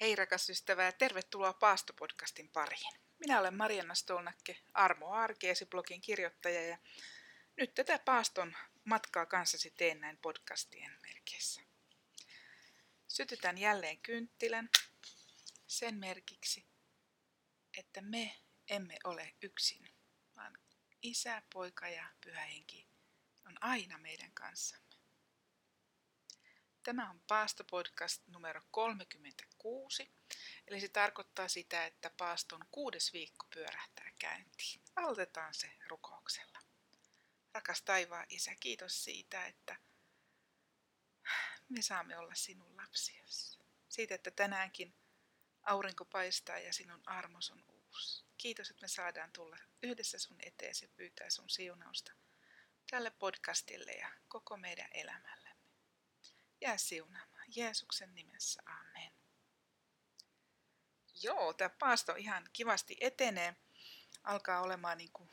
Hei rakas ystävä ja tervetuloa Paastopodcastin pariin. Minä olen Marianna Stolnakke, Armo Arkeesi-blogin kirjoittaja ja nyt tätä Paaston matkaa kanssasi teen näin podcastien merkeissä. Sytytän jälleen kynttilän sen merkiksi, että me emme ole yksin, vaan isä, poika ja pyhä henki on aina meidän kanssamme. Tämä on Paasto-podcast numero 36, eli se tarkoittaa sitä, että Paaston kuudes viikko pyörähtää käyntiin. Aloitetaan se rukouksella. Rakas taivaan Isä, kiitos siitä, että me saamme olla sinun lapsiasi. Siitä, että tänäänkin aurinko paistaa ja sinun armos on uusi. Kiitos, että me saadaan tulla yhdessä sun eteesi ja pyytää sun siunausta tälle podcastille ja koko meidän elämälle jää siunaamaan. Jeesuksen nimessä, amen. Joo, tämä paasto ihan kivasti etenee. Alkaa olemaan niin kuin,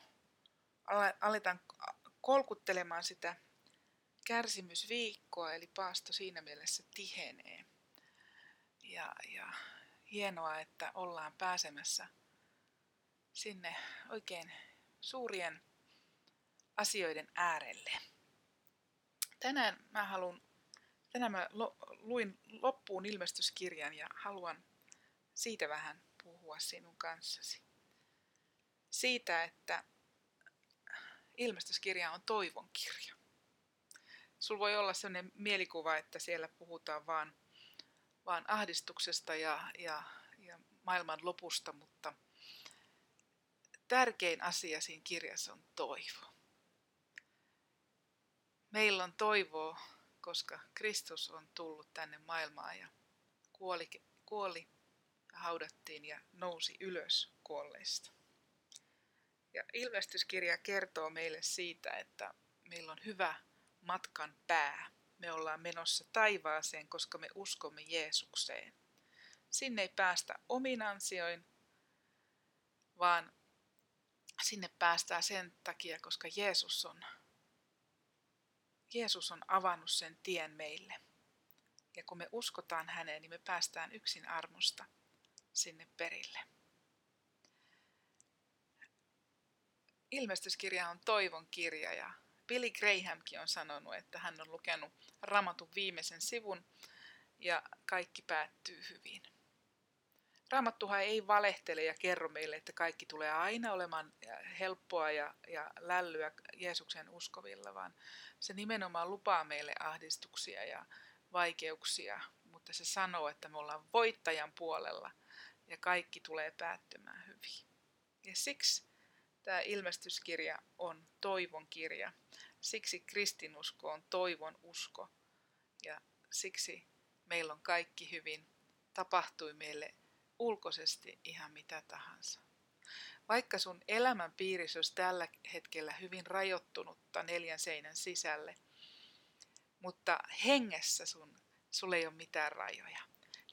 aletaan kolkuttelemaan sitä kärsimysviikkoa, eli paasto siinä mielessä tihenee. Ja, ja hienoa, että ollaan pääsemässä sinne oikein suurien asioiden äärelle. Tänään mä haluan Tänään mä luin loppuun ilmestyskirjan ja haluan siitä vähän puhua sinun kanssasi. Siitä, että ilmestyskirja on toivon kirja. Sulla voi olla sellainen mielikuva, että siellä puhutaan vaan, vaan ahdistuksesta ja, ja, ja maailman lopusta, mutta tärkein asia siinä kirjassa on toivo. Meillä on toivoa koska Kristus on tullut tänne maailmaan ja kuoli, kuoli ja haudattiin ja nousi ylös kuolleista. Ja ilmestyskirja kertoo meille siitä, että meillä on hyvä matkan pää. Me ollaan menossa taivaaseen, koska me uskomme Jeesukseen. Sinne ei päästä omin ansioin, vaan sinne päästään sen takia, koska Jeesus on Jeesus on avannut sen tien meille. Ja kun me uskotaan häneen, niin me päästään yksin armosta sinne perille. Ilmestyskirja on toivon kirja ja Billy Grahamkin on sanonut, että hän on lukenut Raamatun viimeisen sivun ja kaikki päättyy hyvin. Raamattuhan ei valehtele ja kerro meille, että kaikki tulee aina olemaan helppoa ja, ja lällyä Jeesuksen uskovilla, vaan se nimenomaan lupaa meille ahdistuksia ja vaikeuksia, mutta se sanoo, että me ollaan voittajan puolella ja kaikki tulee päättymään hyvin. Ja siksi tämä ilmestyskirja on toivon kirja. Siksi kristinusko on toivon usko. Ja siksi meillä on kaikki hyvin. Tapahtui meille ulkoisesti ihan mitä tahansa. Vaikka sun elämän piirissä olisi tällä hetkellä hyvin rajoittunutta neljän seinän sisälle, mutta hengessä sun, sulle ei ole mitään rajoja.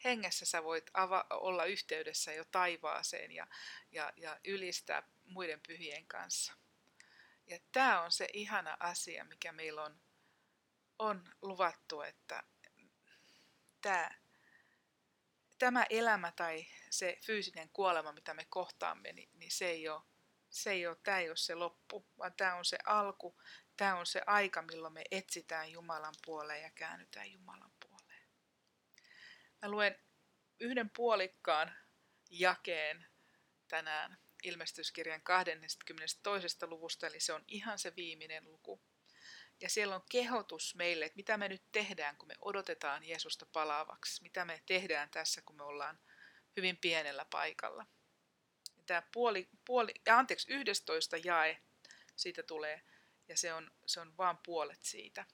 Hengessä sä voit ava- olla yhteydessä jo taivaaseen ja, ja, ja ylistää muiden pyhien kanssa. Ja tämä on se ihana asia, mikä meillä on, on luvattu, että tämä tämä elämä tai se fyysinen kuolema, mitä me kohtaamme, niin, niin se ei ole, se ei ole, tämä ei ole se loppu, vaan tämä on se alku, tämä on se aika, milloin me etsitään Jumalan puoleen ja käännytään Jumalan puoleen. Mä luen yhden puolikkaan jakeen tänään ilmestyskirjan 22. luvusta, eli se on ihan se viimeinen luku. Ja siellä on kehotus meille, että mitä me nyt tehdään, kun me odotetaan Jeesusta palaavaksi. Mitä me tehdään tässä, kun me ollaan hyvin pienellä paikalla. Ja tämä puoli, puoli, anteeksi, 11 jae siitä tulee, ja se on, se on vain puolet siitä.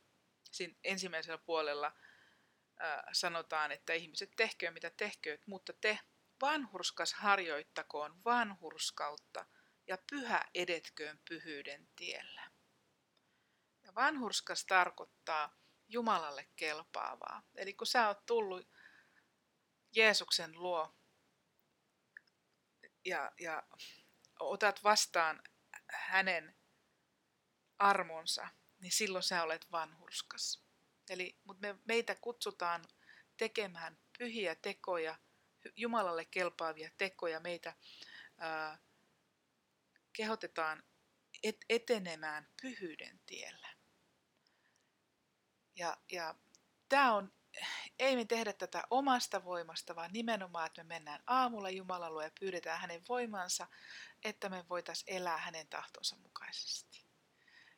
Siinä ensimmäisellä puolella ää, sanotaan, että ihmiset tehköön mitä tehkööt, mutta te vanhurskas harjoittakoon vanhurskautta ja pyhä edetköön pyhyyden tiellä. Ja vanhurskas tarkoittaa Jumalalle kelpaavaa. Eli kun sä oot tullut Jeesuksen luo ja, ja otat vastaan hänen armonsa, niin silloin sä olet vanhurskas. Eli, mutta me, meitä kutsutaan tekemään pyhiä tekoja Jumalalle kelpaavia tekoja. Meitä ää, kehotetaan et, etenemään pyhyyden tiellä. Ja, ja tämä on, ei me tehdä tätä omasta voimasta, vaan nimenomaan, että me mennään aamulla Jumalan luo ja pyydetään hänen voimansa, että me voitaisiin elää hänen tahtonsa mukaisesti.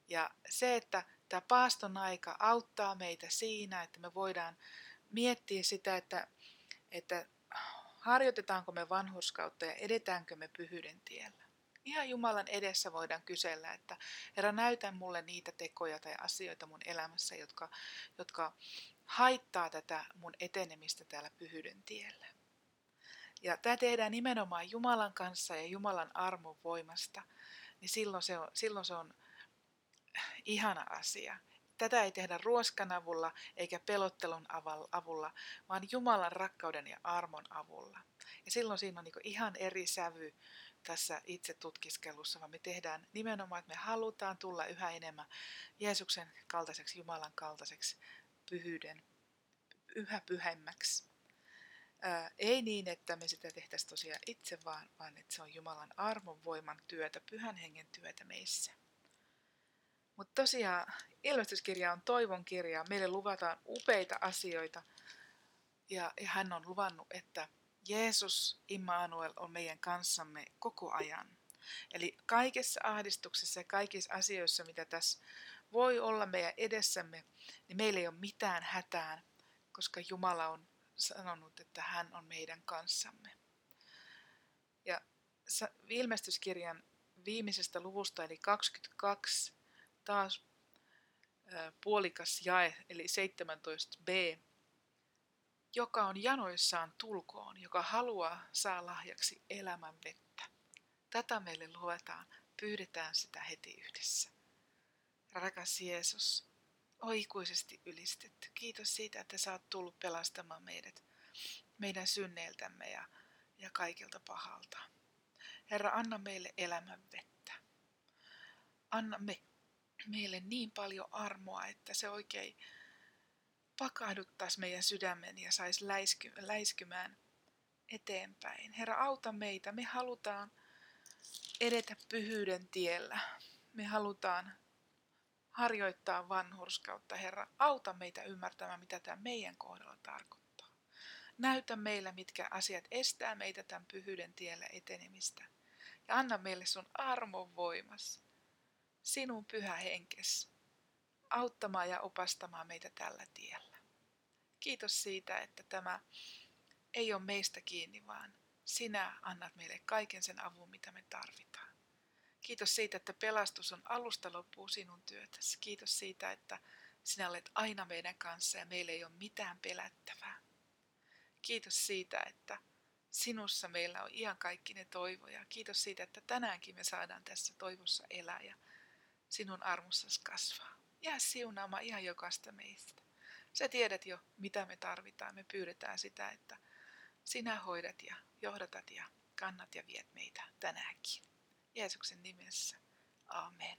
Ja se, että tämä paaston aika auttaa meitä siinä, että me voidaan miettiä sitä, että, että harjoitetaanko me vanhurskautta ja edetäänkö me pyhyyden tiellä. Ihan Jumalan edessä voidaan kysellä, että Herra, näytä mulle niitä tekoja tai asioita mun elämässä, jotka, jotka haittaa tätä mun etenemistä täällä pyhyyden tiellä. Ja tämä tehdään nimenomaan Jumalan kanssa ja Jumalan armon voimasta, niin silloin se on, silloin se on ihana asia. Tätä ei tehdä ruoskan avulla eikä pelottelun avulla, vaan Jumalan rakkauden ja armon avulla. Ja silloin siinä on niin ihan eri sävy tässä itse tutkiskelussa, vaan me tehdään nimenomaan, että me halutaan tulla yhä enemmän Jeesuksen kaltaiseksi, Jumalan kaltaiseksi, pyhyyden, yhä pyhemmäksi. Ää, ei niin, että me sitä tehtäisiin tosiaan itse, vaan, vaan että se on Jumalan armon voiman työtä, pyhän hengen työtä meissä. Mutta tosiaan ilmestyskirja on toivon kirja. Meille luvataan upeita asioita. Ja, ja hän on luvannut, että Jeesus Immanuel on meidän kanssamme koko ajan. Eli kaikessa ahdistuksessa ja kaikissa asioissa, mitä tässä voi olla meidän edessämme, niin meillä ei ole mitään hätään, koska Jumala on sanonut, että hän on meidän kanssamme. Ja ilmestyskirjan viimeisestä luvusta, eli 22, taas puolikas jae, eli 17b, joka on janoissaan tulkoon, joka haluaa saa lahjaksi elämän vettä. Tätä meille luetaan, pyydetään sitä heti yhdessä. Rakas Jeesus, oikuisesti ylistetty. Kiitos siitä, että sä oot tullut pelastamaan meidät, meidän synneiltämme ja, ja kaikilta pahalta. Herra, anna meille elämän vettä. Anna me, meille niin paljon armoa, että se oikein pakahduttaisi meidän sydämen ja saisi läisky, läiskymään eteenpäin. Herra, auta meitä. Me halutaan edetä pyhyyden tiellä. Me halutaan harjoittaa vanhurskautta. Herra, auta meitä ymmärtämään, mitä tämä meidän kohdalla tarkoittaa. Näytä meille, mitkä asiat estää meitä tämän pyhyyden tiellä etenemistä. Ja anna meille sun armon voimas, sinun pyhä henkes, auttamaan ja opastamaan meitä tällä tiellä. Kiitos siitä, että tämä ei ole meistä kiinni, vaan sinä annat meille kaiken sen avun, mitä me tarvitaan. Kiitos siitä, että pelastus on alusta loppuun sinun työtäsi. Kiitos siitä, että sinä olet aina meidän kanssa ja meillä ei ole mitään pelättävää. Kiitos siitä, että sinussa meillä on ihan kaikki ne toivoja. Kiitos siitä, että tänäänkin me saadaan tässä toivossa elää ja sinun armossasi kasvaa. Jää siunaamaan ihan jokaista meistä. Sä tiedät jo, mitä me tarvitaan. Me pyydetään sitä, että sinä hoidat ja johdatat ja kannat ja viet meitä tänäänkin. Jeesuksen nimessä. Amen.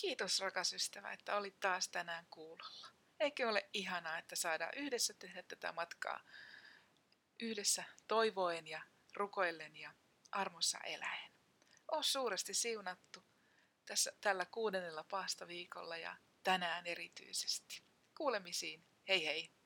Kiitos rakas ystävä, että olit taas tänään kuulolla. Eikö ole ihanaa, että saadaan yhdessä tehdä tätä matkaa yhdessä toivoen ja rukoillen ja armossa eläen. O suuresti siunattu tässä, tällä kuudennella paastoviikolla ja tänään erityisesti. Kuulemisiin. Hei hei!